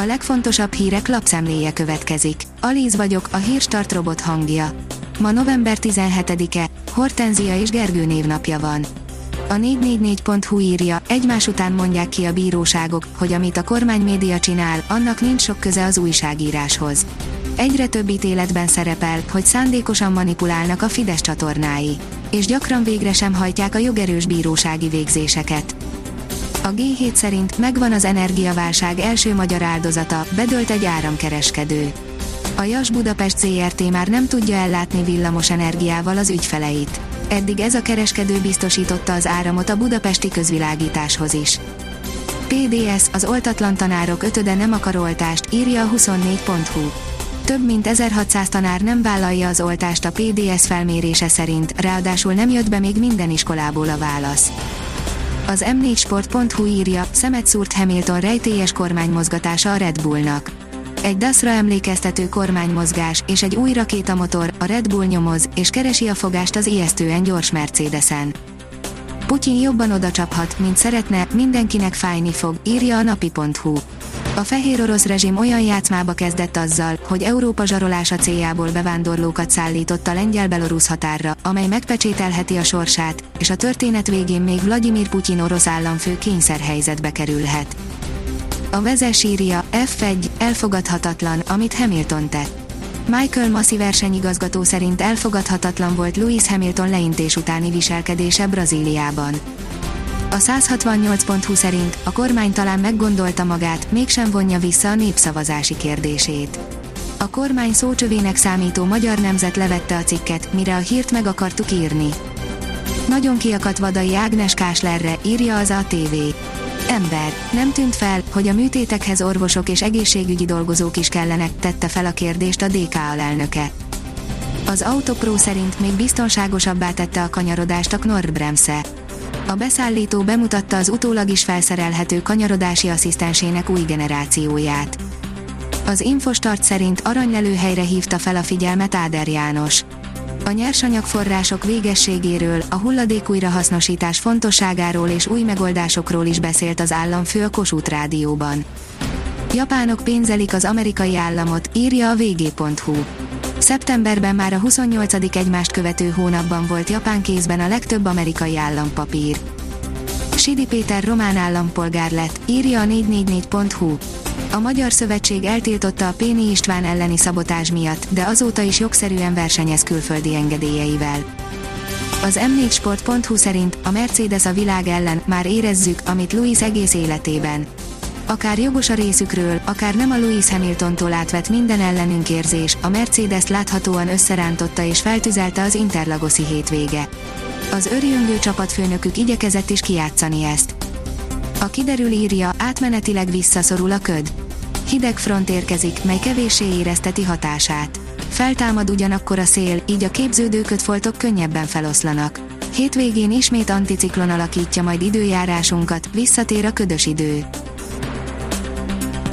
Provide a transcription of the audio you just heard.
A legfontosabb hírek lapszemléje következik. Alíz vagyok, a hírstart robot hangja. Ma november 17-e, Hortenzia és Gergő névnapja van. A 444.hu írja, egymás után mondják ki a bíróságok, hogy amit a kormány média csinál, annak nincs sok köze az újságíráshoz. Egyre több ítéletben szerepel, hogy szándékosan manipulálnak a Fidesz csatornái. És gyakran végre sem hajtják a jogerős bírósági végzéseket. A G7 szerint megvan az energiaválság első magyar áldozata, bedölt egy áramkereskedő. A Jas Budapest CRT már nem tudja ellátni villamos energiával az ügyfeleit. Eddig ez a kereskedő biztosította az áramot a budapesti közvilágításhoz is. PDS, az oltatlan tanárok ötöde nem akar oltást, írja a 24.hu. Több mint 1600 tanár nem vállalja az oltást a PDS felmérése szerint, ráadásul nem jött be még minden iskolából a válasz. Az m4sport.hu írja, szemet szúrt Hamilton rejtélyes kormánymozgatása a Red Bullnak. Egy DAS-ra emlékeztető kormánymozgás és egy új rakétamotor, a Red Bull nyomoz, és keresi a fogást az ijesztően gyors Mercedesen. Putyin jobban odacsaphat, mint szeretne, mindenkinek fájni fog, írja a napi.hu. A fehér orosz rezsim olyan játszmába kezdett azzal, hogy Európa zsarolása céljából bevándorlókat szállított a lengyel-belorusz határra, amely megpecsételheti a sorsát, és a történet végén még Vladimir Putyin orosz államfő kényszerhelyzetbe kerülhet. A vezes írja, F1, elfogadhatatlan, amit Hamilton tett. Michael Massi versenyigazgató szerint elfogadhatatlan volt Lewis Hamilton leintés utáni viselkedése Brazíliában. A 168.20 szerint a kormány talán meggondolta magát, mégsem vonja vissza a népszavazási kérdését. A kormány szócsövének számító magyar nemzet levette a cikket, mire a hírt meg akartuk írni. Nagyon kiakadt Vadai Ágnes Káslerre, írja az ATV. Ember, nem tűnt fel, hogy a műtétekhez orvosok és egészségügyi dolgozók is kellenek, tette fel a kérdést a DK alelnöke. Az Autopro szerint még biztonságosabbá tette a kanyarodást a Knorr-bremse. A beszállító bemutatta az utólag is felszerelhető kanyarodási asszisztensének új generációját. Az Infostart szerint aranylelőhelyre hívta fel a figyelmet Áder János. A nyersanyagforrások végességéről, a hulladék újrahasznosítás fontosságáról és új megoldásokról is beszélt az államfő a Kossuth Rádióban. Japánok pénzelik az amerikai államot, írja a vg.hu. Szeptemberben már a 28. egymást követő hónapban volt Japán kézben a legtöbb amerikai állampapír. Sidi Péter román állampolgár lett, írja a 444.hu. A Magyar Szövetség eltiltotta a Péni István elleni szabotás miatt, de azóta is jogszerűen versenyez külföldi engedélyeivel. Az m4sport.hu szerint a Mercedes a világ ellen már érezzük, amit Louis egész életében. Akár jogos a részükről, akár nem a Louis Hamiltontól átvett minden ellenünk érzés, a Mercedes láthatóan összerántotta és feltüzelte az Interlagoszi hétvége. Az örjöngő csapatfőnökük igyekezett is kijátszani ezt. A kiderül írja, átmenetileg visszaszorul a köd. Hideg front érkezik, mely kevéssé érezteti hatását. Feltámad ugyanakkor a szél, így a képződő kötfoltok könnyebben feloszlanak. Hétvégén ismét anticiklon alakítja majd időjárásunkat, visszatér a ködös idő.